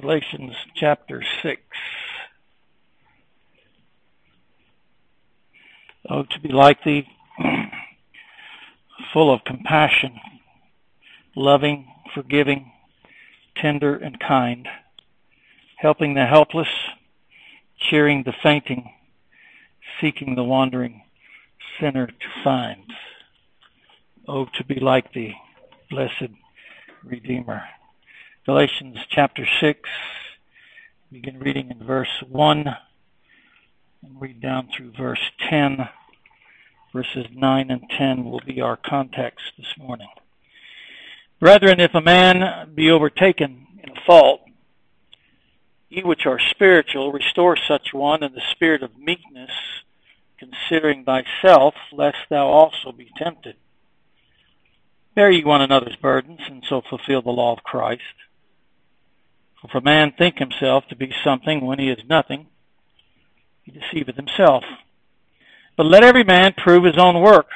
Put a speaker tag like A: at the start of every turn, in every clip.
A: Galatians chapter 6. Oh, to be like thee, full of compassion, loving, forgiving, tender, and kind, helping the helpless, cheering the fainting, seeking the wandering sinner to find. Oh, to be like thee, blessed Redeemer. Galatians chapter 6, begin reading in verse 1 and read down through verse 10. Verses 9 and 10 will be our context this morning. Brethren, if a man be overtaken in a fault, ye which are spiritual, restore such one in the spirit of meekness, considering thyself, lest thou also be tempted. Bear ye one another's burdens, and so fulfill the law of Christ. For man think himself to be something when he is nothing, he deceiveth himself. But let every man prove his own work,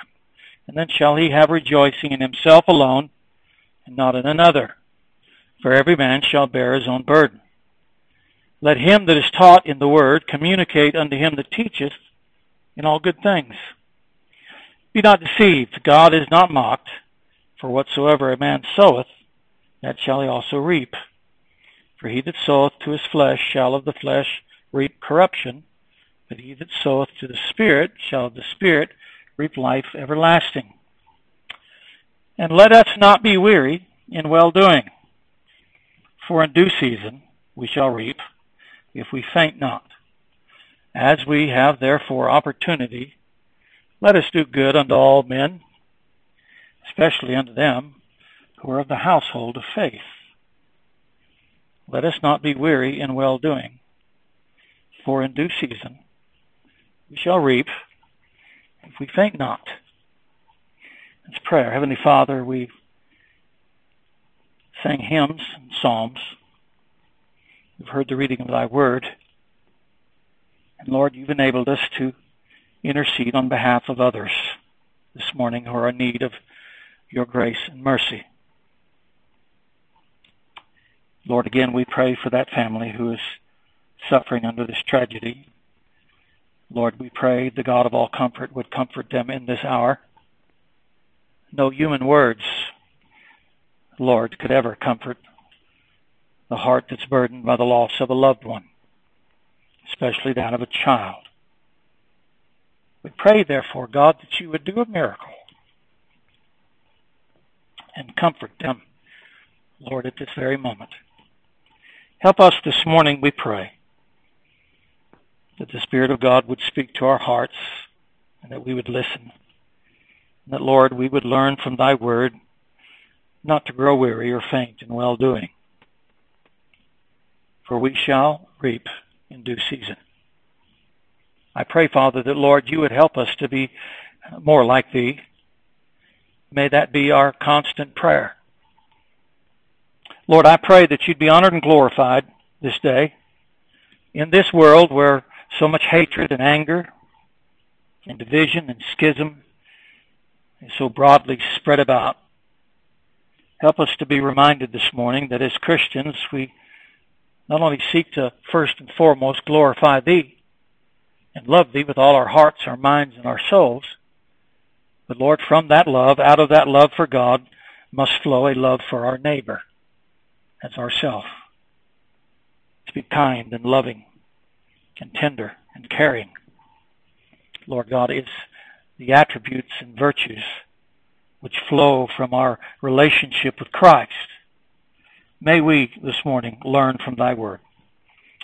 A: and then shall he have rejoicing in himself alone, and not in another. For every man shall bear his own burden. Let him that is taught in the word communicate unto him that teacheth in all good things. Be not deceived, God is not mocked. For whatsoever a man soweth, that shall he also reap. For he that soweth to his flesh shall of the flesh reap corruption, but he that soweth to the Spirit shall of the Spirit reap life everlasting. And let us not be weary in well doing, for in due season we shall reap, if we faint not. As we have therefore opportunity, let us do good unto all men, especially unto them who are of the household of faith. Let us not be weary in well doing, for in due season we shall reap if we faint not. It's prayer. Heavenly Father, we sang hymns and psalms. We've heard the reading of thy word. And Lord, you've enabled us to intercede on behalf of others this morning who are in need of your grace and mercy. Lord, again, we pray for that family who is suffering under this tragedy. Lord, we pray the God of all comfort would comfort them in this hour. No human words, Lord, could ever comfort the heart that's burdened by the loss of a loved one, especially that of a child. We pray, therefore, God, that you would do a miracle and comfort them, Lord, at this very moment. Help us this morning, we pray, that the Spirit of God would speak to our hearts and that we would listen. And that, Lord, we would learn from thy word not to grow weary or faint in well doing. For we shall reap in due season. I pray, Father, that, Lord, you would help us to be more like thee May that be our constant prayer. Lord, I pray that you'd be honored and glorified this day in this world where so much hatred and anger and division and schism is so broadly spread about. Help us to be reminded this morning that as Christians we not only seek to first and foremost glorify Thee and love Thee with all our hearts, our minds, and our souls, but Lord, from that love, out of that love for God, must flow a love for our neighbor as ourself. To be kind and loving and tender and caring. Lord God, is the attributes and virtues which flow from our relationship with Christ. May we this morning learn from thy word.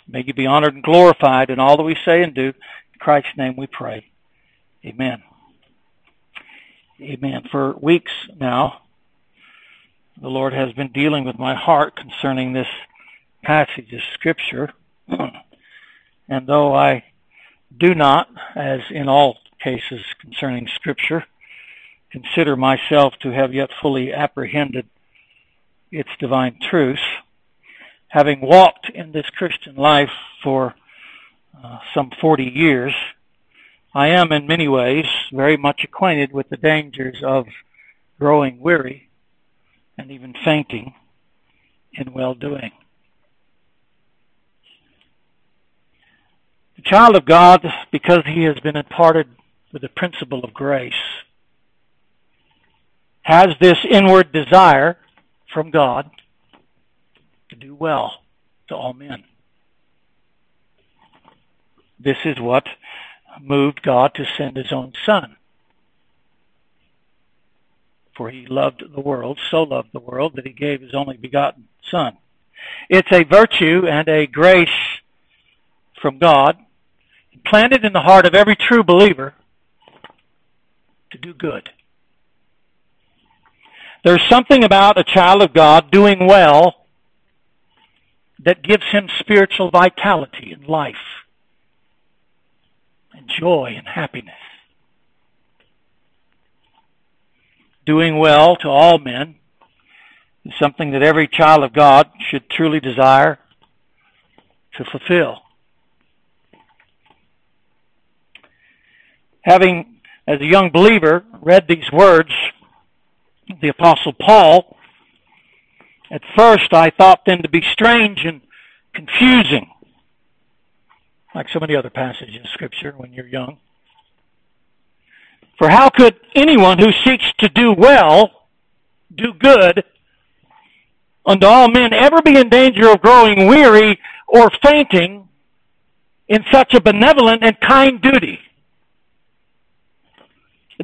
A: May you be honored and glorified in all that we say and do. In Christ's name we pray. Amen. Amen. For weeks now, the Lord has been dealing with my heart concerning this passage of Scripture. and though I do not, as in all cases concerning Scripture, consider myself to have yet fully apprehended its divine truths, having walked in this Christian life for uh, some 40 years, I am in many ways very much acquainted with the dangers of growing weary and even fainting in well doing. The child of God, because he has been imparted with the principle of grace, has this inward desire from God to do well to all men. This is what moved God to send his own son for he loved the world, so loved the world, that he gave his only begotten Son. It's a virtue and a grace from God planted in the heart of every true believer to do good. There's something about a child of God doing well that gives him spiritual vitality and life and joy and happiness. Doing well to all men is something that every child of God should truly desire to fulfill. Having, as a young believer, read these words, the Apostle Paul, at first I thought them to be strange and confusing, like so many other passages in Scripture when you're young. For how could anyone who seeks to do well, do good, unto all men ever be in danger of growing weary or fainting in such a benevolent and kind duty?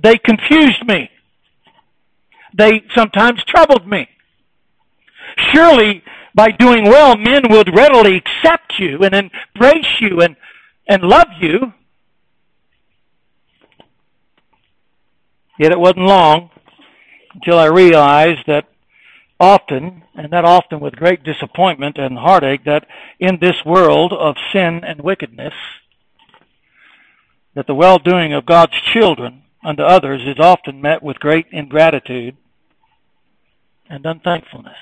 A: They confused me. They sometimes troubled me. Surely, by doing well, men would readily accept you and embrace you and, and love you. Yet it wasn't long until I realized that often, and that often with great disappointment and heartache, that in this world of sin and wickedness, that the well-doing of God's children unto others is often met with great ingratitude and unthankfulness.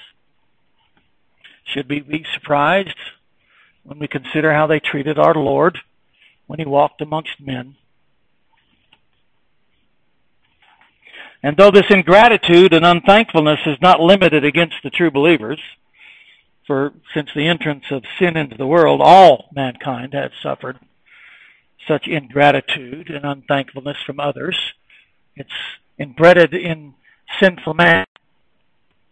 A: Should we be surprised when we consider how they treated our Lord when he walked amongst men? And though this ingratitude and unthankfulness is not limited against the true believers, for since the entrance of sin into the world, all mankind has suffered such ingratitude and unthankfulness from others. It's embedded in sinful man.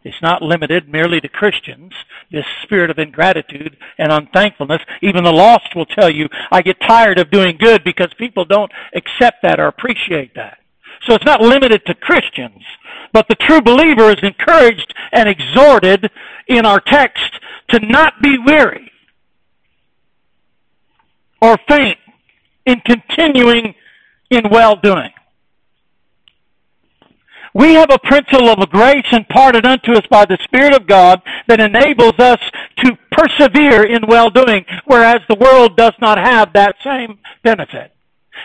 A: It's not limited merely to Christians, this spirit of ingratitude and unthankfulness. Even the lost will tell you, I get tired of doing good because people don't accept that or appreciate that. So it's not limited to Christians, but the true believer is encouraged and exhorted in our text to not be weary or faint in continuing in well doing. We have a principle of grace imparted unto us by the Spirit of God that enables us to persevere in well doing, whereas the world does not have that same benefit.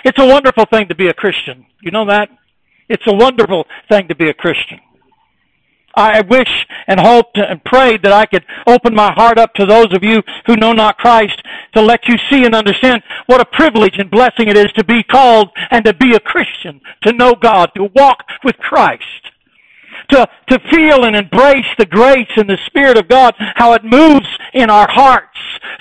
A: It's a wonderful thing to be a Christian. You know that? It's a wonderful thing to be a Christian. I wish and hoped and prayed that I could open my heart up to those of you who know not Christ to let you see and understand what a privilege and blessing it is to be called and to be a Christian, to know God, to walk with Christ to, to feel and embrace the grace and the Spirit of God, how it moves in our hearts,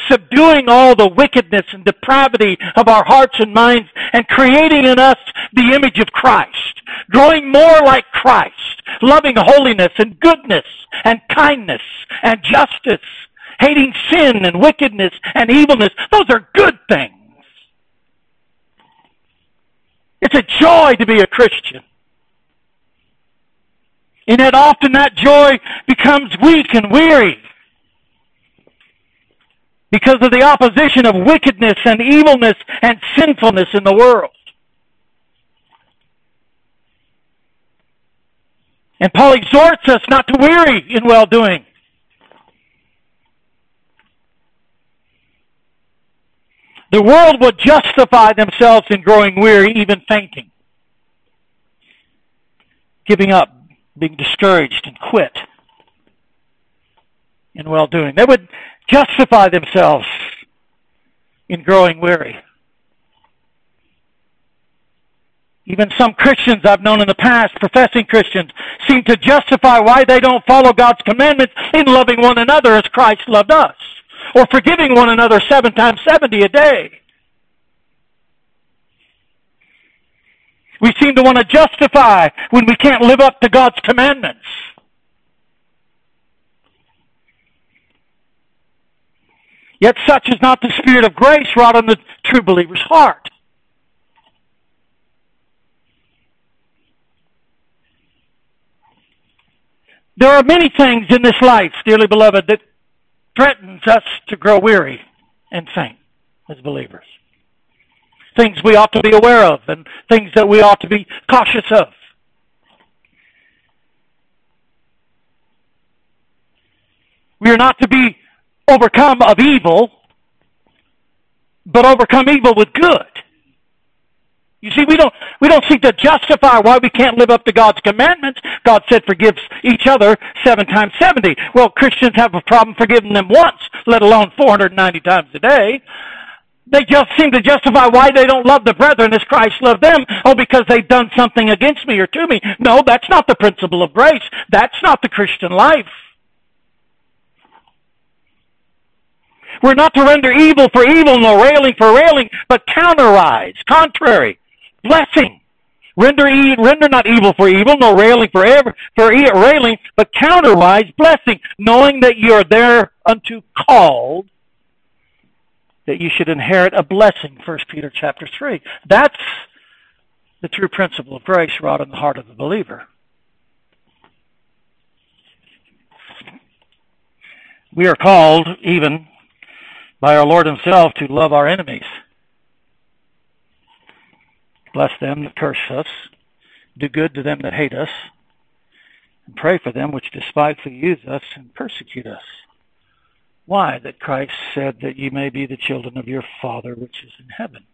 A: subduing all the wickedness and depravity of our hearts and minds, and creating in us the image of Christ, growing more like Christ, loving holiness and goodness and kindness and justice, hating sin and wickedness and evilness. Those are good things. It's a joy to be a Christian. And yet often that joy becomes weak and weary because of the opposition of wickedness and evilness and sinfulness in the world. And Paul exhorts us not to weary in well doing. The world would justify themselves in growing weary, even fainting, giving up, being discouraged and quit in well doing. They would justify themselves in growing weary. Even some Christians I've known in the past, professing Christians, seem to justify why they don't follow God's commandments in loving one another as Christ loved us, or forgiving one another seven times seventy a day. We seem to want to justify when we can't live up to God's commandments. Yet such is not the spirit of grace wrought on the true believer's heart. There are many things in this life, dearly beloved, that threatens us to grow weary and faint as believers. Things we ought to be aware of and things that we ought to be cautious of. We are not to be overcome of evil, but overcome evil with good. You see, we don't, we don't seek to justify why we can't live up to God's commandments. God said forgives each other seven times seventy. Well, Christians have a problem forgiving them once, let alone 490 times a day. They just seem to justify why they don't love the brethren as Christ loved them. Oh, because they've done something against me or to me. No, that's not the principle of grace. That's not the Christian life. We're not to render evil for evil, nor railing for railing, but counterize, contrary, blessing. Render, e- render not evil for evil, nor railing for, ever, for e- railing, but counterwise blessing, knowing that you are there unto called, that you should inherit a blessing. First Peter chapter three. That's the true principle of grace wrought in the heart of the believer. We are called even by our Lord Himself to love our enemies. Bless them that curse us, do good to them that hate us, and pray for them which despitefully use us and persecute us. Why? That Christ said that ye may be the children of your Father which is in heaven.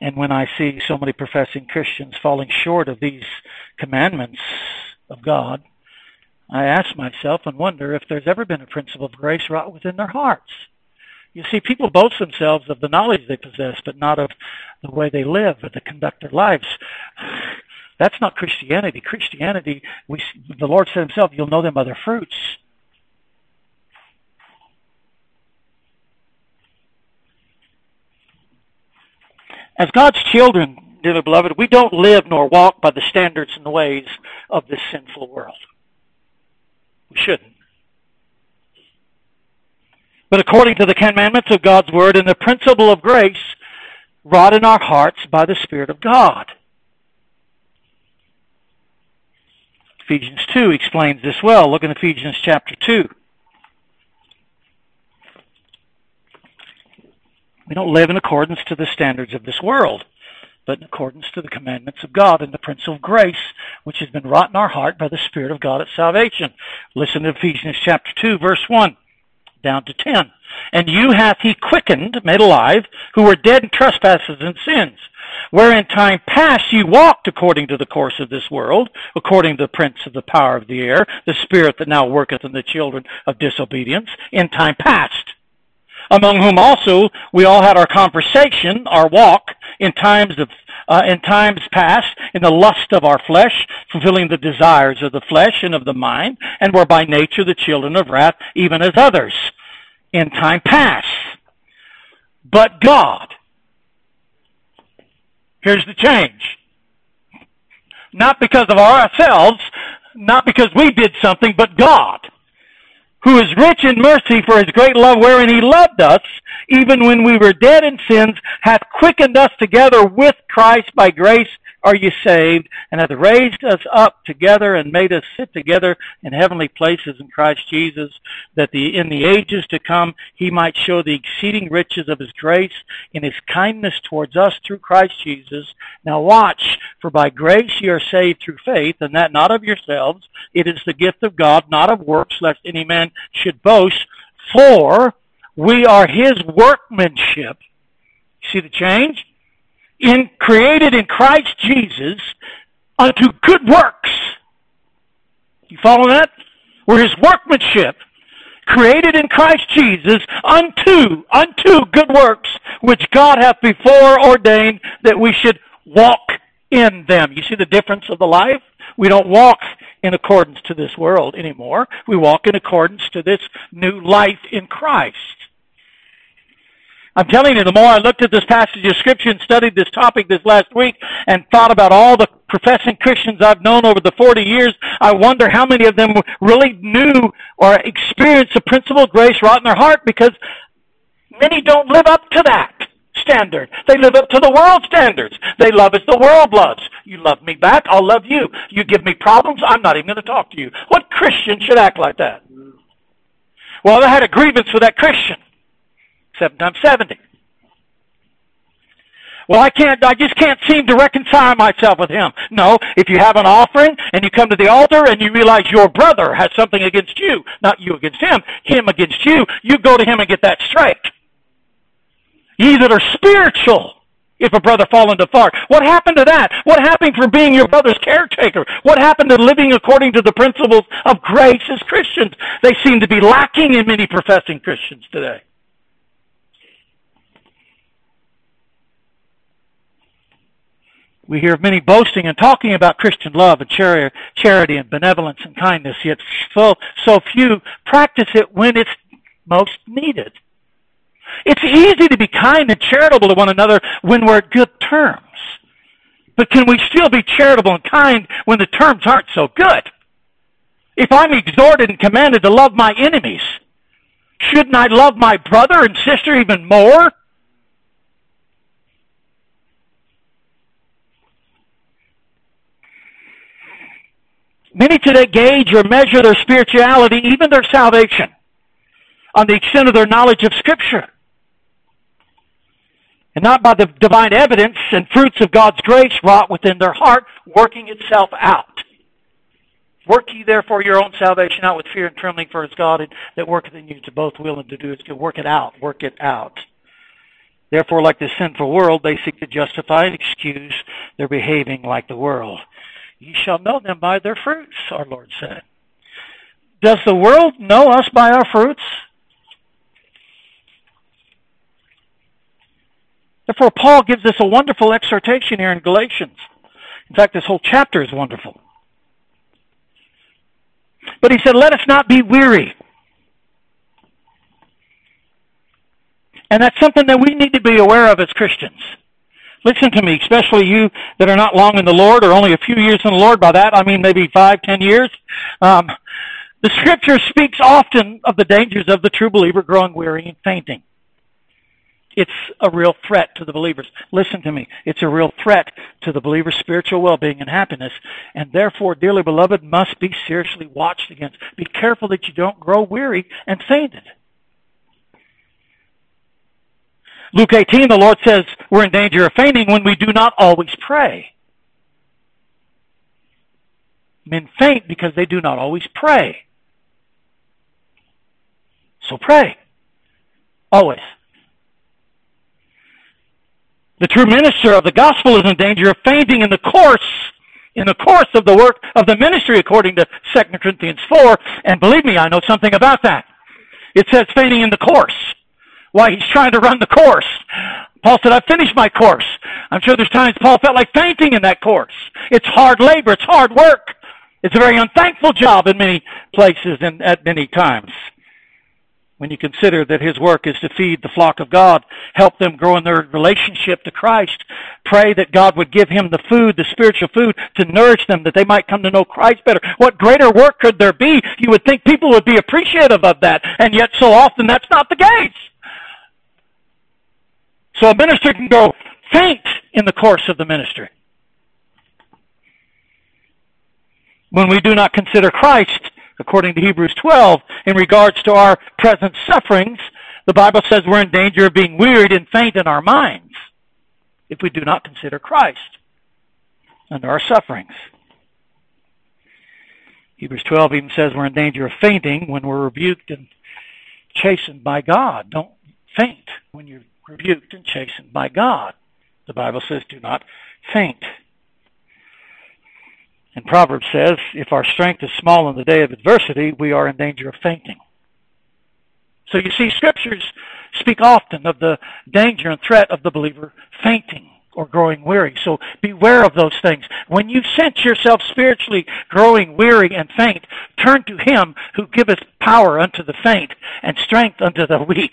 A: And when I see so many professing Christians falling short of these commandments of God, I ask myself and wonder if there's ever been a principle of grace wrought within their hearts. You see, people boast themselves of the knowledge they possess, but not of the way they live or the conduct their lives. That's not Christianity. Christianity, we, the Lord said himself, you'll know them by their fruits. As God's children, dearly beloved, we don't live nor walk by the standards and the ways of this sinful world. We shouldn't. But according to the commandments of God's Word and the principle of grace wrought in our hearts by the Spirit of God. Ephesians 2 explains this well. Look in Ephesians chapter 2. We don't live in accordance to the standards of this world but in accordance to the commandments of God and the principle of grace, which has been wrought in our heart by the Spirit of God at salvation. Listen to Ephesians chapter 2, verse 1 down to 10. And you hath he quickened, made alive, who were dead in trespasses and sins, where in time past ye walked according to the course of this world, according to the prince of the power of the air, the spirit that now worketh in the children of disobedience, in time past among whom also we all had our conversation, our walk, in times of uh, in times past, in the lust of our flesh, fulfilling the desires of the flesh and of the mind, and were by nature the children of wrath, even as others, in time past. But God, here's the change. Not because of ourselves, not because we did something, but God who is rich in mercy for his great love wherein he loved us, even when we were dead in sins, hath quickened us together with Christ by grace are you saved, and hath raised us up together and made us sit together in heavenly places in Christ Jesus, that the, in the ages to come he might show the exceeding riches of his grace in his kindness towards us through Christ Jesus. Now watch, for by grace ye are saved through faith, and that not of yourselves. It is the gift of God, not of works, lest any man should boast. For we are his workmanship. See the change? In created in Christ Jesus unto good works. You follow that? We're his workmanship, created in Christ Jesus unto unto good works, which God hath before ordained that we should walk in them. You see the difference of the life? We don't walk in accordance to this world anymore. We walk in accordance to this new life in Christ. I'm telling you, the more I looked at this passage of Scripture and studied this topic this last week and thought about all the professing Christians I've known over the 40 years, I wonder how many of them really knew or experienced the principle of grace wrought in their heart because many don't live up to that standard. They live up to the world standards. They love as the world loves. You love me back, I'll love you. You give me problems, I'm not even going to talk to you. What Christian should act like that? Well, I had a grievance with that Christian. Seven times seventy. Well, I can't, I just can't seem to reconcile myself with him. No, if you have an offering and you come to the altar and you realize your brother has something against you, not you against him, him against you, you go to him and get that straight. Ye that are spiritual, if a brother fall into fault. What happened to that? What happened for being your brother's caretaker? What happened to living according to the principles of grace as Christians? They seem to be lacking in many professing Christians today. We hear of many boasting and talking about Christian love and charity and benevolence and kindness, yet so, so few practice it when it's most needed. It's easy to be kind and charitable to one another when we're at good terms. But can we still be charitable and kind when the terms aren't so good? If I'm exhorted and commanded to love my enemies, shouldn't I love my brother and sister even more? Many today gauge or measure their spirituality, even their salvation, on the extent of their knowledge of Scripture and not by the divine evidence and fruits of God's grace wrought within their heart, working itself out. Work ye therefore your own salvation out with fear and trembling, for it's God that worketh in you to both will and to do it. Work it out. Work it out. Therefore, like the sinful world, they seek to justify and excuse their behaving like the world. Ye shall know them by their fruits, our Lord said. Does the world know us by our fruits? Therefore, Paul gives us a wonderful exhortation here in Galatians. In fact, this whole chapter is wonderful. But he said, let us not be weary. And that's something that we need to be aware of as Christians. Listen to me, especially you that are not long in the Lord or only a few years in the Lord. By that, I mean maybe five, ten years. Um, the scripture speaks often of the dangers of the true believer growing weary and fainting. It's a real threat to the believers. Listen to me. It's a real threat to the believer's spiritual well-being and happiness. And therefore, dearly beloved, must be seriously watched against. Be careful that you don't grow weary and fainted. Luke 18, the Lord says we're in danger of fainting when we do not always pray. Men faint because they do not always pray. So pray. Always. The true minister of the gospel is in danger of fainting in the course, in the course of the work of the ministry according to 2 Corinthians 4. And believe me, I know something about that. It says fainting in the course. Why, he's trying to run the course. Paul said, I've finished my course. I'm sure there's times Paul felt like fainting in that course. It's hard labor. It's hard work. It's a very unthankful job in many places and at many times when you consider that his work is to feed the flock of God, help them grow in their relationship to Christ, pray that God would give him the food, the spiritual food, to nourish them, that they might come to know Christ better. What greater work could there be? You would think people would be appreciative of that, and yet so often that's not the case. So a minister can go faint in the course of the ministry. When we do not consider Christ according to Hebrews 12, in regards to our present sufferings, the Bible says we're in danger of being wearied and faint in our minds if we do not consider Christ under our sufferings. Hebrews 12 even says we're in danger of fainting when we're rebuked and chastened by God. Don't faint when you're rebuked and chastened by God. The Bible says do not faint. And Proverbs says, if our strength is small in the day of adversity, we are in danger of fainting. So you see, scriptures speak often of the danger and threat of the believer fainting or growing weary. So beware of those things. When you sense yourself spiritually growing weary and faint, turn to him who giveth power unto the faint and strength unto the weak.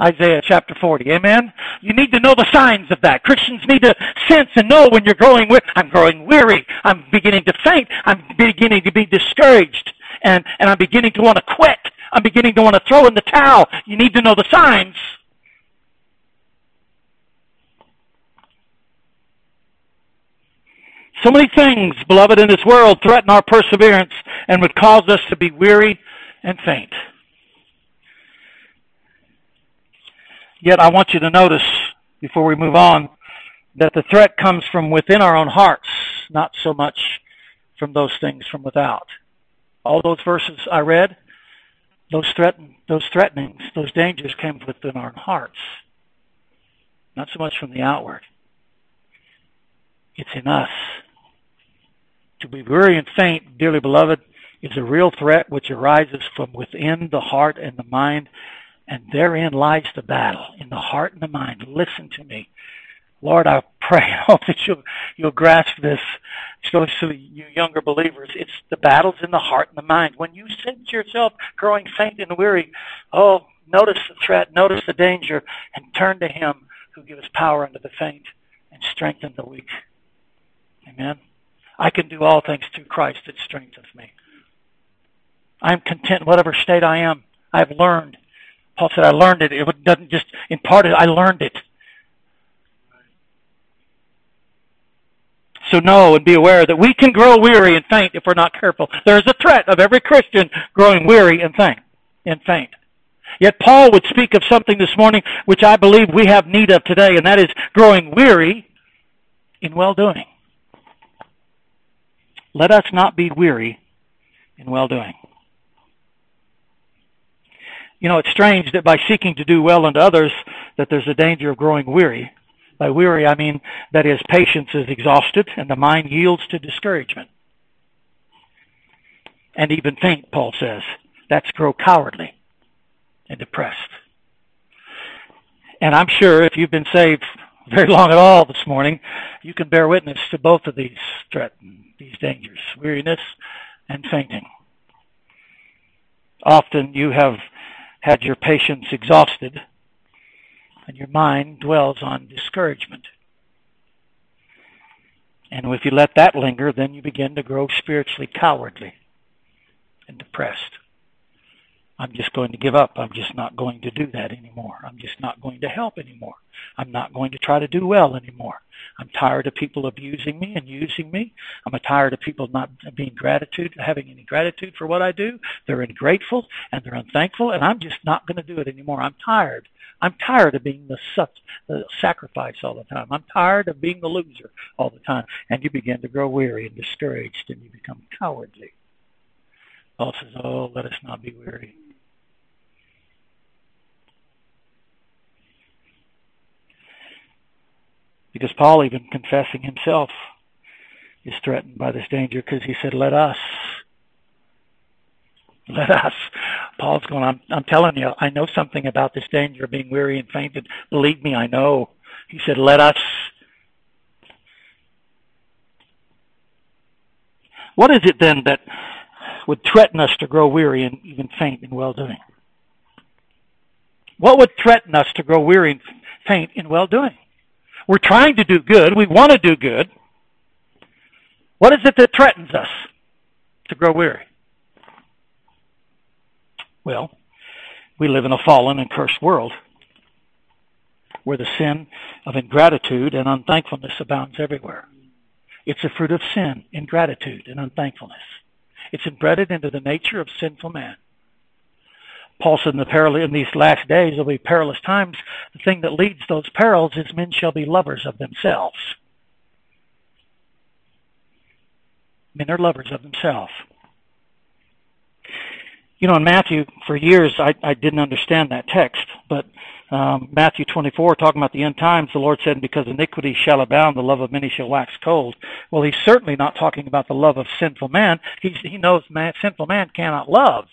A: Isaiah chapter 40. Amen? You need to know the signs of that. Christians need to sense and know when you're growing weary. I'm growing weary. I'm beginning to faint. I'm beginning to be discouraged. And, and I'm beginning to want to quit. I'm beginning to want to throw in the towel. You need to know the signs. So many things, beloved, in this world threaten our perseverance and would cause us to be weary and faint. Yet I want you to notice, before we move on, that the threat comes from within our own hearts, not so much from those things from without. All those verses I read, those threaten, those threatenings, those dangers came within our hearts, not so much from the outward. It's in us. To be weary and faint, dearly beloved, is a real threat which arises from within the heart and the mind, and therein lies the battle, in the heart and the mind. Listen to me. Lord, I pray, I hope that you'll, you'll grasp this, especially you younger believers. It's the battles in the heart and the mind. When you sense yourself growing faint and weary, oh, notice the threat, notice the danger, and turn to Him who gives power unto the faint and strengthen the weak. Amen. I can do all things through Christ that strengthens me. I'm content in whatever state I am. I've learned. Paul said, I learned it. It doesn't just impart it, I learned it. So know and be aware that we can grow weary and faint if we're not careful. There is a threat of every Christian growing weary and faint. And faint. Yet Paul would speak of something this morning which I believe we have need of today, and that is growing weary in well doing. Let us not be weary in well doing. You know, it's strange that by seeking to do well unto others, that there's a danger of growing weary. By weary, I mean that is, patience is exhausted and the mind yields to discouragement. And even faint, Paul says. That's grow cowardly and depressed. And I'm sure if you've been saved very long at all this morning, you can bear witness to both of these threats, these dangers, weariness and fainting. Often you have had your patience exhausted, and your mind dwells on discouragement. And if you let that linger, then you begin to grow spiritually cowardly and depressed. I'm just going to give up. I'm just not going to do that anymore. I'm just not going to help anymore. I'm not going to try to do well anymore. I'm tired of people abusing me and using me. I'm tired of people not being gratitude, having any gratitude for what I do. They're ungrateful and they're unthankful, and I'm just not going to do it anymore. I'm tired. I'm tired of being the, the sacrifice all the time. I'm tired of being the loser all the time. And you begin to grow weary and discouraged, and you become cowardly. Paul says, "Oh, let us not be weary." Because Paul, even confessing himself, is threatened by this danger because he said, Let us. Let us. Paul's going, I'm, I'm telling you, I know something about this danger of being weary and fainted. Believe me, I know. He said, Let us. What is it then that would threaten us to grow weary and even faint in well doing? What would threaten us to grow weary and faint in well doing? We're trying to do good. We want to do good. What is it that threatens us to grow weary? Well, we live in a fallen and cursed world where the sin of ingratitude and unthankfulness abounds everywhere. It's a fruit of sin, ingratitude, and unthankfulness. It's embedded into the nature of sinful man. Paul said in, the peril, in these last days there will be perilous times. The thing that leads those perils is men shall be lovers of themselves. Men are lovers of themselves. You know, in Matthew, for years I, I didn't understand that text, but um, Matthew 24, talking about the end times, the Lord said, because iniquity shall abound, the love of many shall wax cold. Well, he's certainly not talking about the love of sinful man. He's, he knows man, sinful man cannot love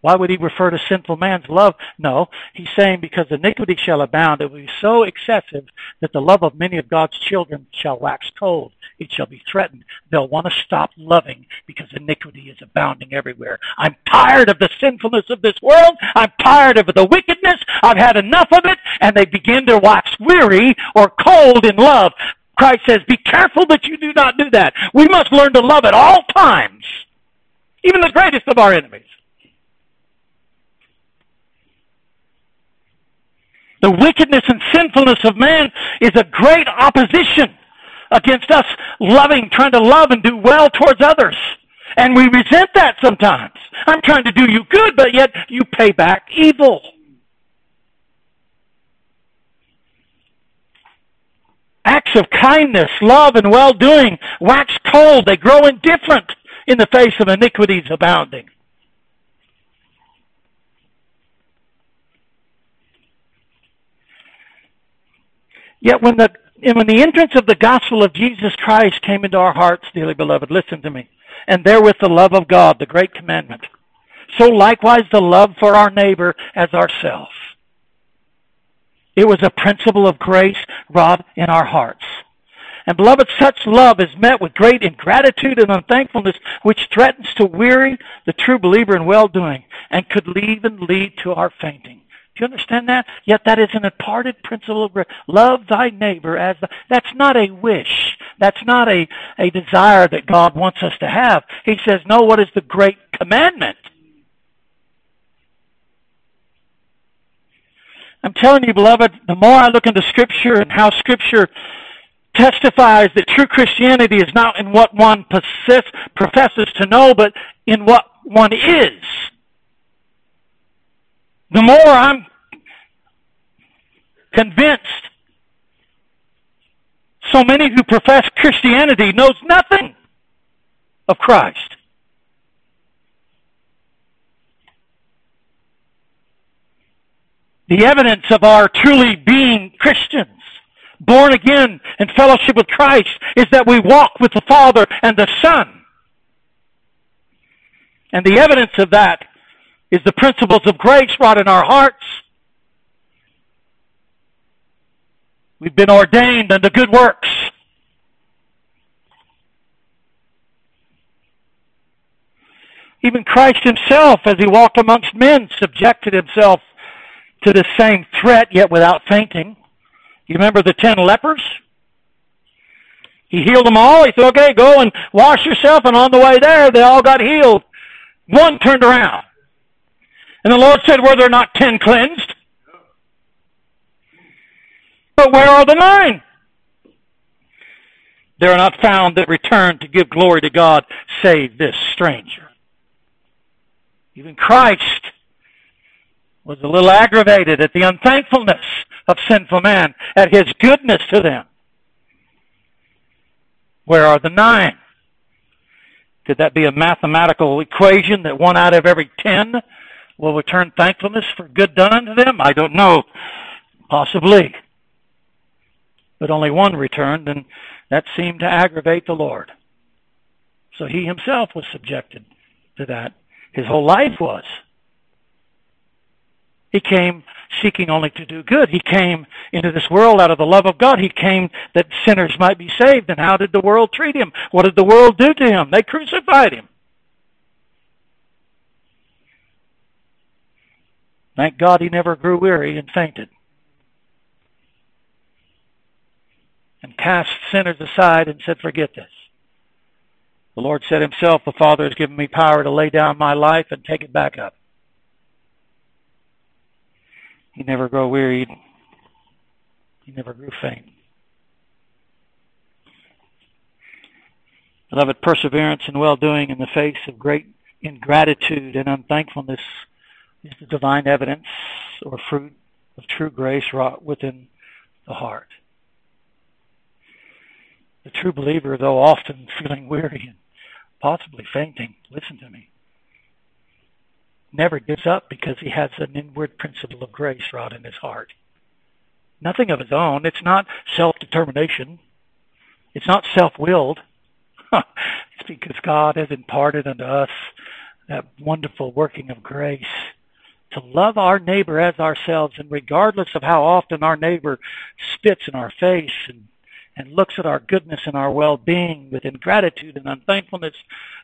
A: Why would he refer to sinful man's love? No, he's saying because iniquity shall abound, it will be so excessive that the love of many of God's children shall wax cold. It shall be threatened. They'll want to stop loving because iniquity is abounding everywhere. I'm tired of the sinfulness of this world. I'm tired of the wickedness. I've had enough of it. And they begin to wax weary or cold in love. Christ says, be careful that you do not do that. We must learn to love at all times, even the greatest of our enemies. The wickedness and sinfulness of man is a great opposition against us loving, trying to love and do well towards others. And we resent that sometimes. I'm trying to do you good, but yet you pay back evil. Acts of kindness, love, and well doing wax cold. They grow indifferent in the face of iniquities abounding. Yet when the when the entrance of the gospel of Jesus Christ came into our hearts, dearly beloved, listen to me, and therewith the love of God, the great commandment, so likewise the love for our neighbor as ourselves. It was a principle of grace wrought in our hearts. And beloved, such love is met with great ingratitude and unthankfulness, which threatens to weary the true believer in well-doing and could even lead to our fainting. Do you understand that? Yet that is an imparted principle of. Love thy neighbor as the, that's not a wish. That's not a, a desire that God wants us to have. He says, no, what is the great commandment? I'm telling you, beloved, the more I look into Scripture and how Scripture testifies that true Christianity is not in what one possess, professes to know, but in what one is. The more I'm convinced so many who profess Christianity knows nothing of Christ. The evidence of our truly being Christians, born again in fellowship with Christ, is that we walk with the Father and the Son. And the evidence of that is the principles of grace wrought in our hearts We've been ordained unto good works. Even Christ himself, as he walked amongst men, subjected himself to the same threat, yet without fainting. You remember the ten lepers? He healed them all. He said, okay, go and wash yourself. And on the way there, they all got healed. One turned around. And the Lord said, were there not ten cleansed? But where are the nine? They are not found that return to give glory to God, save this stranger. Even Christ was a little aggravated at the unthankfulness of sinful man, at his goodness to them. Where are the nine? Could that be a mathematical equation that one out of every ten will return thankfulness for good done unto them? I don't know. Possibly but only one returned, and that seemed to aggravate the Lord. So he himself was subjected to that. His whole life was. He came seeking only to do good. He came into this world out of the love of God. He came that sinners might be saved. And how did the world treat him? What did the world do to him? They crucified him. Thank God he never grew weary and fainted. and cast sinners aside and said, Forget this. The Lord said himself, The Father has given me power to lay down my life and take it back up. He never grew weary. He never grew faint. Beloved, perseverance and well-doing in the face of great ingratitude and unthankfulness is the divine evidence or fruit of true grace wrought within the heart. The true believer, though often feeling weary and possibly fainting, listen to me, never gives up because he has an inward principle of grace wrought in his heart. Nothing of his own. It's not self-determination. It's not self-willed. it's because God has imparted unto us that wonderful working of grace to love our neighbor as ourselves, and regardless of how often our neighbor spits in our face and and looks at our goodness and our well-being with ingratitude and unthankfulness,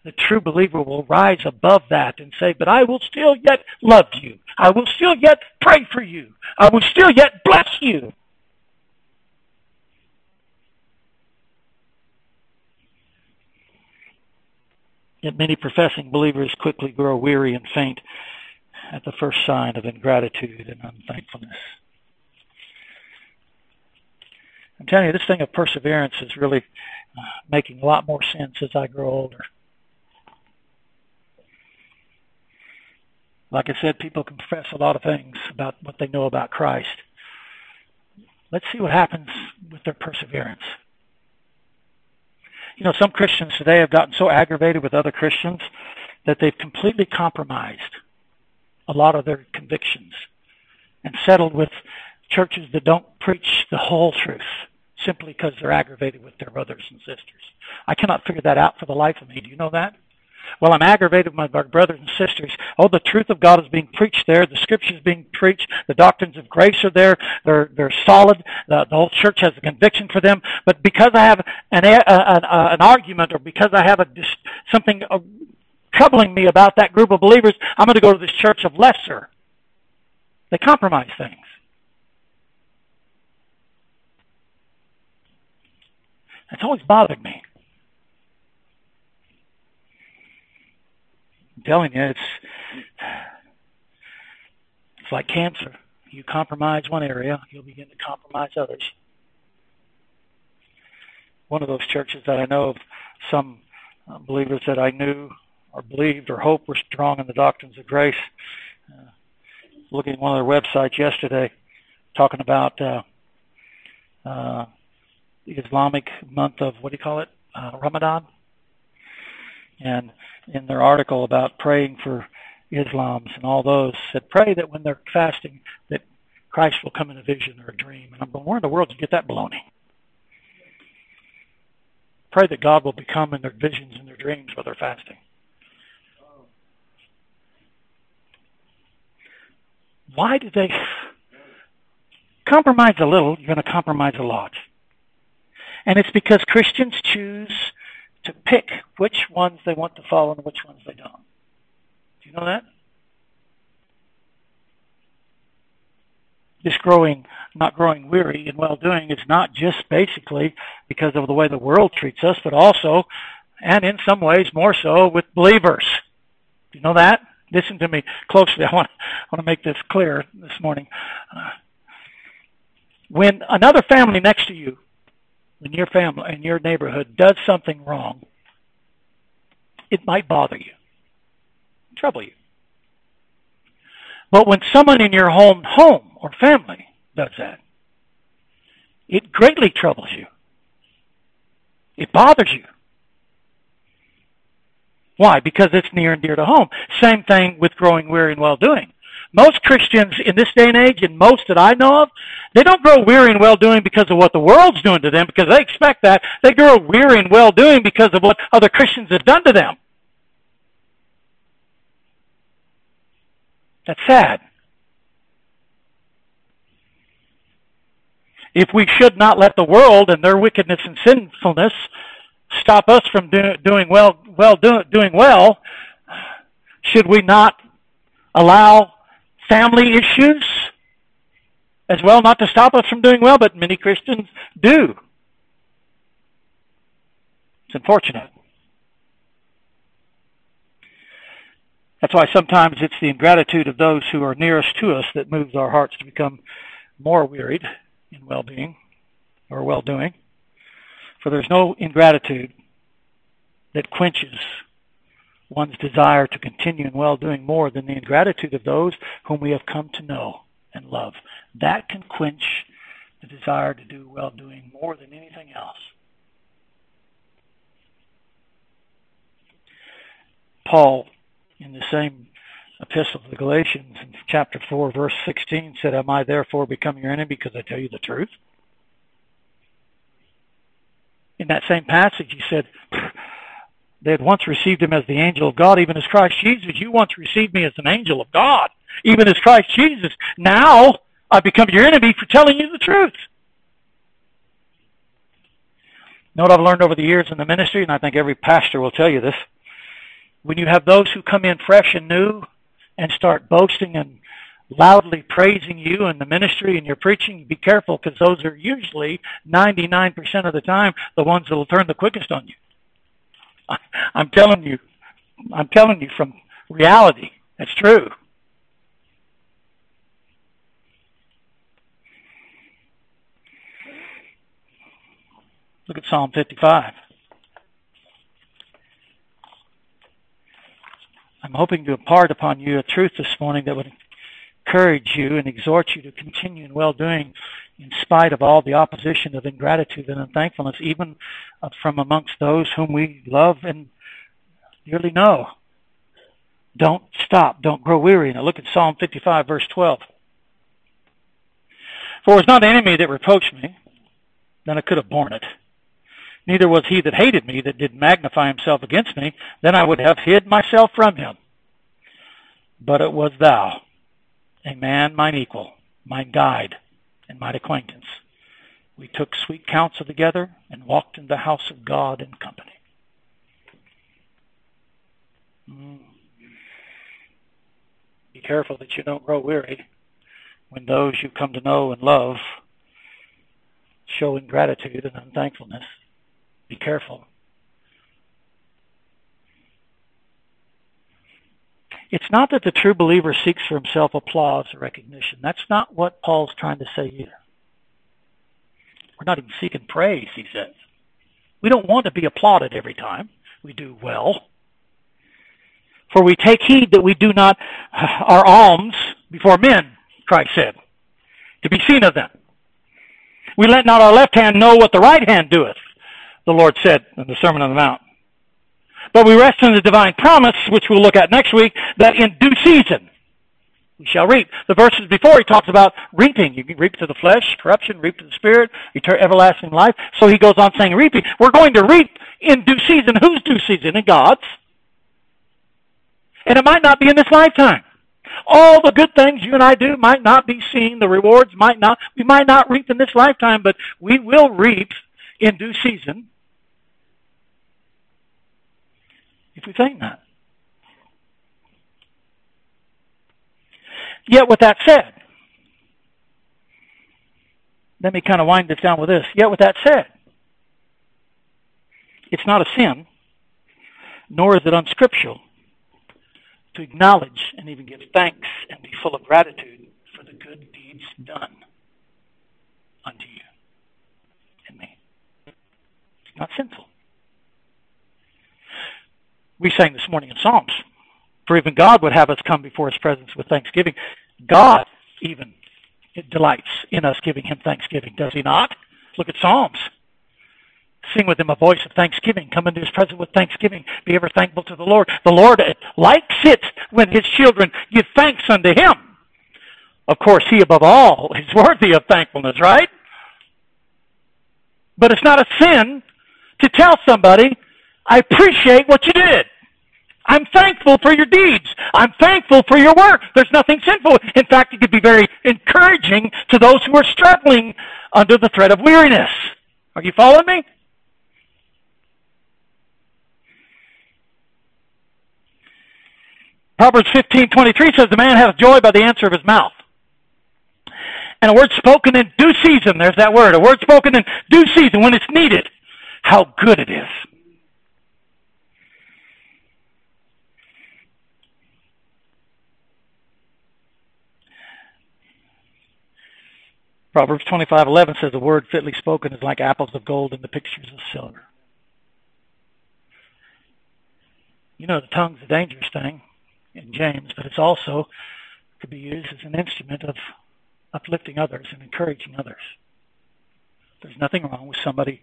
A: the true believer will rise above that and say, but I will still yet love you. I will still yet pray for you. I will still yet bless you. Yet many professing believers quickly grow weary and faint at the first sign of ingratitude and unthankfulness. I'm telling you, this thing of perseverance is really uh, making a lot more sense as I grow older. Like I said, people confess a lot of things about what they know about Christ. Let's see what happens with their perseverance. You know, some Christians today have gotten so aggravated with other Christians that they've completely compromised a lot of their convictions and settled with churches that don't preach the whole truth simply because they're aggravated with their brothers and sisters. I cannot figure that out for the life of me. Do you know that? Well, I'm aggravated with my brothers and sisters. Oh, the truth of God is being preached there. The scriptures being preached. The doctrines of grace are there. They're, they're solid. The, the whole church has a conviction for them. But because I have an, a, an, an argument or because I have a, something troubling me about that group of believers, I'm going to go to this church of lesser. They compromise things. That's always bothered me. I'm telling you, it's it's like cancer. You compromise one area, you'll begin to compromise others. One of those churches that I know of, some uh, believers that I knew or believed or hoped were strong in the doctrines of grace. Uh, looking at one of their websites yesterday, talking about uh, uh, the Islamic month of what do you call it, uh, Ramadan, and in their article about praying for Islams and all those said pray that when they're fasting that Christ will come in a vision or a dream. And I'm going, where in the world did you get that baloney? Pray that God will become in their visions and their dreams while they're fasting. Why did they compromise a little? You're going to compromise a lot. And it's because Christians choose to pick which ones they want to follow and which ones they don't. Do you know that? This growing, not growing weary in well doing is not just basically because of the way the world treats us, but also, and in some ways more so, with believers. Do you know that? Listen to me closely. I want, I want to make this clear this morning. Uh, when another family next to you in your family, in your neighborhood does something wrong, it might bother you, trouble you. But when someone in your home, home or family does that, it greatly troubles you. It bothers you. Why? Because it's near and dear to home. Same thing with growing weary and well doing. Most Christians in this day and age, and most that I know of, they don't grow weary and well doing because of what the world's doing to them, because they expect that. They grow weary and well doing because of what other Christians have done to them. That's sad. If we should not let the world and their wickedness and sinfulness stop us from do, doing well, well do, doing well, should we not allow family issues as well, not to stop us from doing well, but many Christians do. It's unfortunate. That's why sometimes it's the ingratitude of those who are nearest to us that moves our hearts to become more wearied in well being or well doing. For there's no ingratitude that quenches one's desire to continue in well doing more than the ingratitude of those whom we have come to know and love. That can quench the desire to do well doing more than anything else. Paul, in the same epistle to the Galatians, in chapter 4, verse 16, said, Am I therefore become your enemy because I tell you the truth? In that same passage, he said, They had once received him as the angel of God, even as Christ Jesus. You once received me as an angel of God, even as Christ Jesus. Now I've become your enemy for telling you the truth. You know what I've learned over the years in the ministry, and I think every pastor will tell you this. When you have those who come in fresh and new and start boasting and loudly praising you and the ministry and your preaching, be careful because those are usually 99% of the time the ones that will turn the quickest on you. I'm telling you, I'm telling you from reality. That's true. Look at Psalm 55. I'm hoping to impart upon you a truth this morning that would encourage you and exhort you to continue in well doing in spite of all the opposition of ingratitude and unthankfulness, even uh, from amongst those whom we love and dearly know. Don't stop. Don't grow weary. Now look at Psalm 55, verse 12. For it was not an enemy that reproached me, then I could have borne it. Neither was he that hated me that did magnify himself against me, then I would have hid myself from him. But it was thou, a man mine equal, mine guide, and mine acquaintance. We took sweet counsel together and walked in the house of God in company. Mm. Be careful that you don't grow weary when those you come to know and love show ingratitude and unthankfulness. Be careful. It's not that the true believer seeks for himself applause or recognition. That's not what Paul's trying to say either. We're not even seeking praise, he says. We don't want to be applauded every time we do well. For we take heed that we do not our alms before men, Christ said, to be seen of them. We let not our left hand know what the right hand doeth the Lord said in the Sermon on the Mount. But we rest in the divine promise, which we'll look at next week, that in due season we shall reap. The verses before he talks about reaping. You reap to the flesh, corruption, reap to the spirit, eternal everlasting life. So he goes on saying reaping. We're going to reap in due season. Whose due season? In God's. And it might not be in this lifetime. All the good things you and I do might not be seen. The rewards might not, we might not reap in this lifetime, but we will reap in due season if we think that. Yet with that said, let me kind of wind this down with this. Yet with that said, it's not a sin, nor is it unscriptural to acknowledge and even give thanks and be full of gratitude for the good deeds done unto you and me. It's not sinful we sang this morning in Psalms. For even God would have us come before his presence with thanksgiving. God even delights in us giving him thanksgiving, does he not? Look at Psalms. Sing with him a voice of thanksgiving. Come into his presence with thanksgiving. Be ever thankful to the Lord. The Lord likes it when his children give thanks unto him. Of course, he above all is worthy of thankfulness, right? But it's not a sin to tell somebody I appreciate what you did. I'm thankful for your deeds. I'm thankful for your work. There's nothing sinful. In fact, it could be very encouraging to those who are struggling under the threat of weariness. Are you following me? Proverbs 15:23 says the man has joy by the answer of his mouth. And a word spoken in due season, there's that word, a word spoken in due season when it's needed. How good it is. Proverbs 25:11 says the word fitly spoken is like apples of gold in the pictures of silver. You know the tongue's a dangerous thing in James, but it's also could be used as an instrument of uplifting others and encouraging others. There's nothing wrong with somebody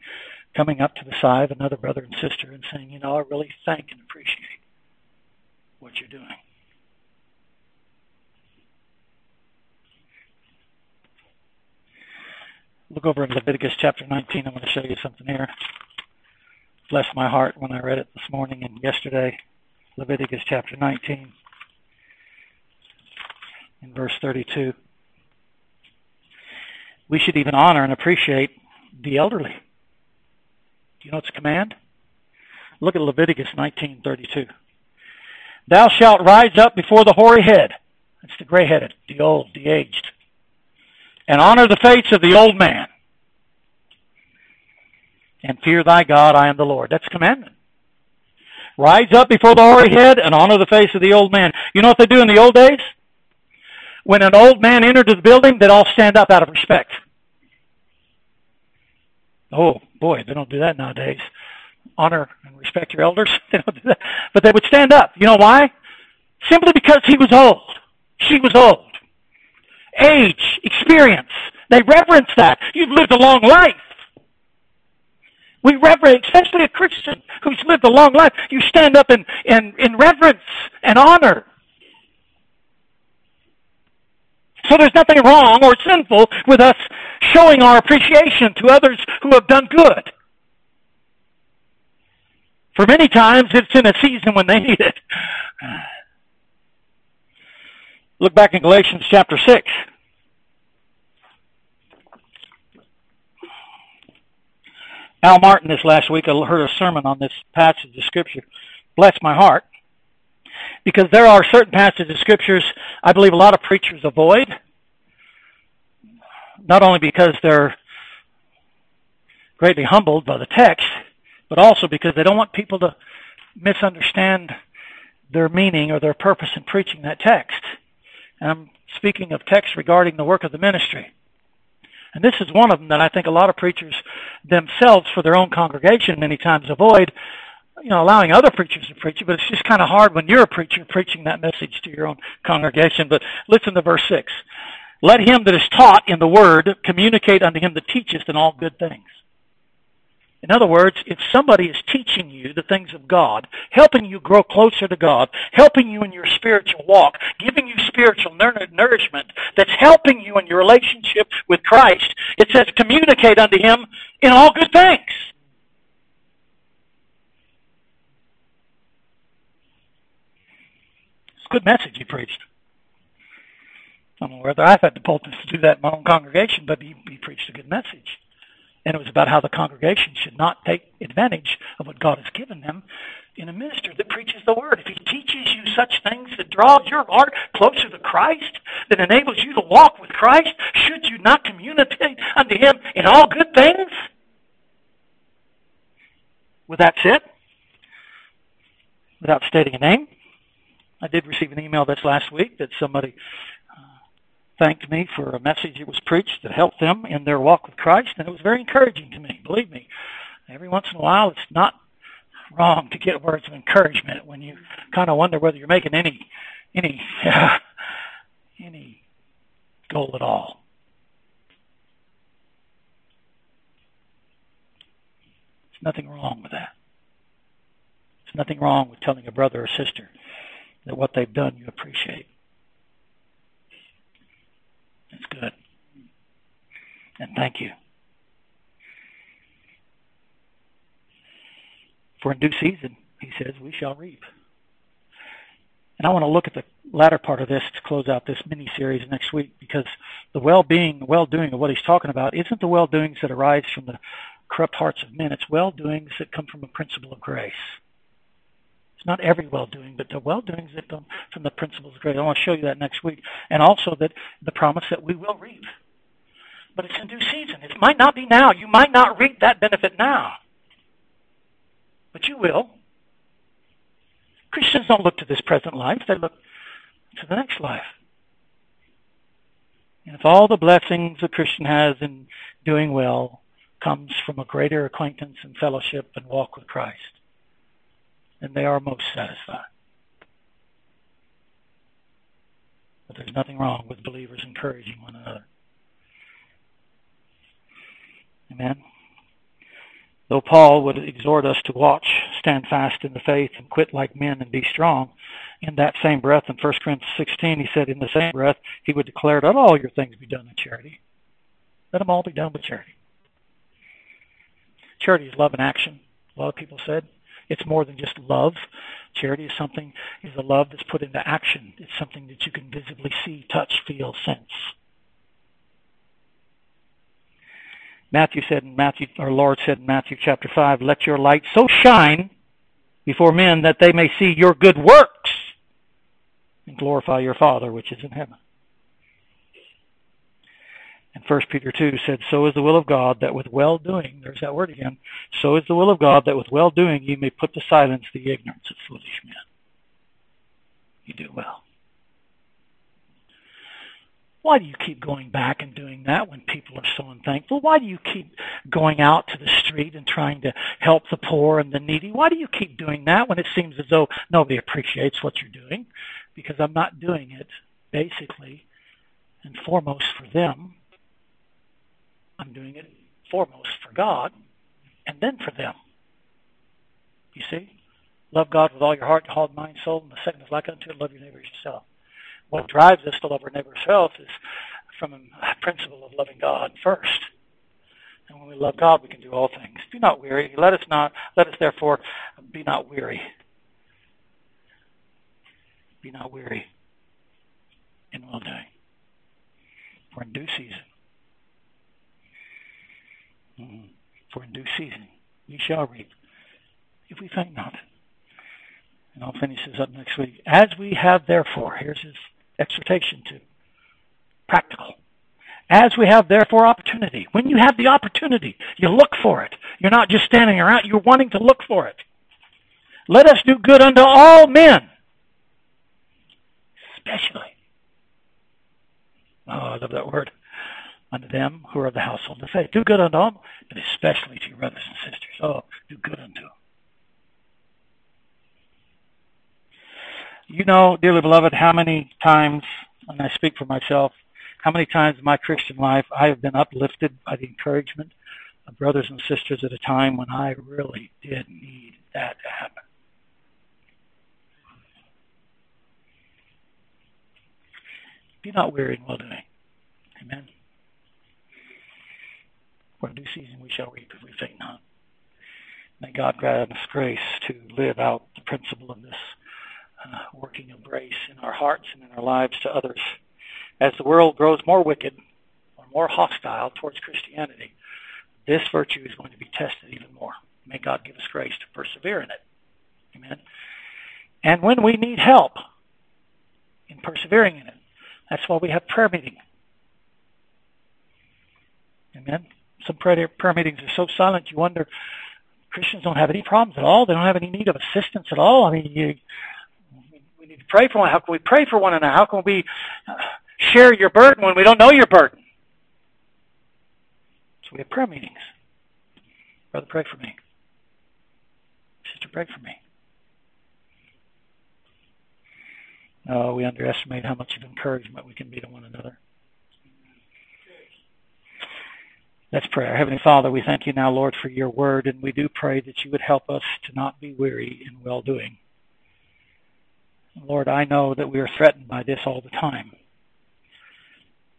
A: coming up to the side of another brother and sister and saying, you know, I really thank and appreciate what you're doing. Look over in Leviticus chapter 19. I'm going to show you something here. Bless my heart when I read it this morning and yesterday, Leviticus chapter 19, in verse 32. We should even honor and appreciate the elderly. Do you know its a command? Look at Leviticus 19:32. Thou shalt rise up before the hoary head. That's the gray-headed, the old, the aged. And honor the face of the old man. And fear thy God, I am the Lord. That's commandment. Rise up before the hoary head and honor the face of the old man. You know what they do in the old days? When an old man entered the building, they'd all stand up out of respect. Oh, boy, they don't do that nowadays. Honor and respect your elders. They don't do that. But they would stand up. You know why? Simply because he was old. She was old. Age, experience. They reverence that. You've lived a long life. We reverence, especially a Christian who's lived a long life. You stand up in, in, in reverence and honor. So there's nothing wrong or sinful with us showing our appreciation to others who have done good. For many times it's in a season when they need it. Look back in Galatians chapter 6. Al Martin this last week, I heard a sermon on this passage of Scripture. Bless my heart. Because there are certain passages of Scriptures I believe a lot of preachers avoid. Not only because they're greatly humbled by the text, but also because they don't want people to misunderstand their meaning or their purpose in preaching that text. And I'm speaking of texts regarding the work of the ministry. And this is one of them that I think a lot of preachers themselves for their own congregation many times avoid, you know, allowing other preachers to preach it, but it's just kind of hard when you're a preacher preaching that message to your own congregation. But listen to verse 6. Let him that is taught in the word communicate unto him that teacheth in all good things. In other words, if somebody is teaching you the things of God, helping you grow closer to God, helping you in your spiritual walk, giving you spiritual nourishment, that's helping you in your relationship with Christ, it says communicate unto Him in all good things. It's a good message he preached. I don't know whether I've had the boldness to do that in my own congregation, but he, he preached a good message. And it was about how the congregation should not take advantage of what God has given them in a minister that preaches the word. If he teaches you such things that draws your heart closer to Christ, that enables you to walk with Christ, should you not communicate unto him in all good things? With that said, without stating a name, I did receive an email this last week that somebody thanked me for a message that was preached that helped them in their walk with Christ, and it was very encouraging to me. Believe me, every once in a while, it's not wrong to get words of encouragement when you kind of wonder whether you're making any any any goal at all. There's nothing wrong with that. There's nothing wrong with telling a brother or sister that what they've done you appreciate. It's good. And thank you. For in due season, he says, we shall reap. And I want to look at the latter part of this to close out this mini series next week because the well being, the well doing of what he's talking about isn't the well doings that arise from the corrupt hearts of men. It's well doings that come from a principle of grace. Not every well-doing, but the well-doings that come from the principles of grace. I want to show you that next week. And also that the promise that we will reap. But it's in due season. It might not be now. You might not reap that benefit now. But you will. Christians don't look to this present life. They look to the next life. And if all the blessings a Christian has in doing well comes from a greater acquaintance and fellowship and walk with Christ, and they are most satisfied. But there's nothing wrong with believers encouraging one another. Amen. Though Paul would exhort us to watch, stand fast in the faith, and quit like men and be strong, in that same breath in 1 Corinthians 16, he said in the same breath, he would declare, Let all your things be done in charity. Let them all be done with charity. Charity is love in action. A lot of people said it's more than just love. Charity is something, is a love that's put into action. It's something that you can visibly see, touch, feel, sense. Matthew said in Matthew, our Lord said in Matthew chapter 5, let your light so shine before men that they may see your good works and glorify your Father which is in heaven. And First Peter 2 said, So is the will of God that with well doing, there's that word again, so is the will of God that with well doing ye may put to silence the ignorance of foolish men. You do well. Why do you keep going back and doing that when people are so unthankful? Why do you keep going out to the street and trying to help the poor and the needy? Why do you keep doing that when it seems as though nobody appreciates what you're doing? Because I'm not doing it, basically, and foremost for them. I'm doing it foremost for God and then for them. You see? Love God with all your heart, your mind, soul, and the second is like unto it, love your neighbor as yourself what drives us to love our neighbor as ourselves is from a principle of loving God first. And when we love God, we can do all things. Be not weary. Let us not. Let us therefore be not weary. Be not weary in well doing. For in due season, mm-hmm. for in due season, we shall reap if we faint not. And I'll finish this up next week. As we have therefore, here's his exhortation to. Practical. As we have therefore opportunity. When you have the opportunity, you look for it. You're not just standing around, you're wanting to look for it. Let us do good unto all men. Especially. Oh, I love that word. Unto them who are of the household of faith. Do good unto all, but especially to your brothers and sisters. Oh, do good unto them. You know, dearly beloved, how many times, and I speak for myself, how many times in my Christian life I have been uplifted by the encouragement of brothers and sisters at a time when I really did need that to happen. Be not weary in well doing. Amen. In due season we shall reap if we faint not. May God grant us grace to live out the principle of this uh, working embrace in our hearts and in our lives to others. As the world grows more wicked or more hostile towards Christianity, this virtue is going to be tested even more. May God give us grace to persevere in it. Amen. And when we need help in persevering in it, that's why we have prayer meeting. Amen. Some prayer, prayer meetings are so silent you wonder Christians don't have any problems at all. They don't have any need of assistance at all. I mean, you need to pray for one. How can we pray for one another? How can we uh, share your burden when we don't know your burden? So we have prayer meetings. Brother, pray for me. Sister, pray for me. No, we underestimate how much of encouragement we can be to one another. Let's pray. Our Heavenly Father, we thank you now, Lord, for your word, and we do pray that you would help us to not be weary in well doing. Lord, I know that we are threatened by this all the time.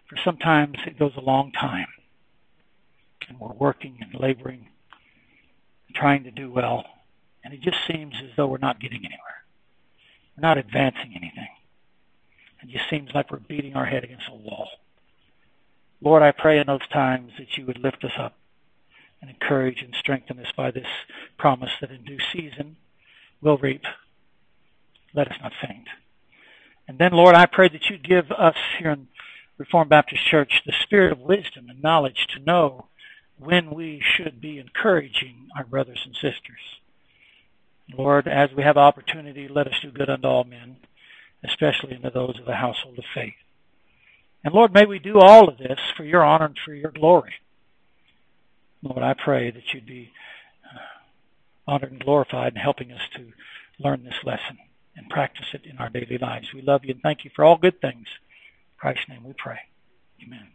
A: For sometimes it goes a long time, and we're working and laboring, trying to do well, and it just seems as though we're not getting anywhere. We're not advancing anything. It just seems like we're beating our head against a wall. Lord, I pray in those times that you would lift us up and encourage and strengthen us by this promise that in due season we'll reap let us not faint. And then, Lord, I pray that you give us here in Reformed Baptist Church the spirit of wisdom and knowledge to know when we should be encouraging our brothers and sisters. Lord, as we have opportunity, let us do good unto all men, especially unto those of the household of faith. And Lord, may we do all of this for your honor and for your glory. Lord, I pray that you'd be uh, honored and glorified in helping us to learn this lesson and practice it in our daily lives. We love you and thank you for all good things. In Christ's name we pray. Amen.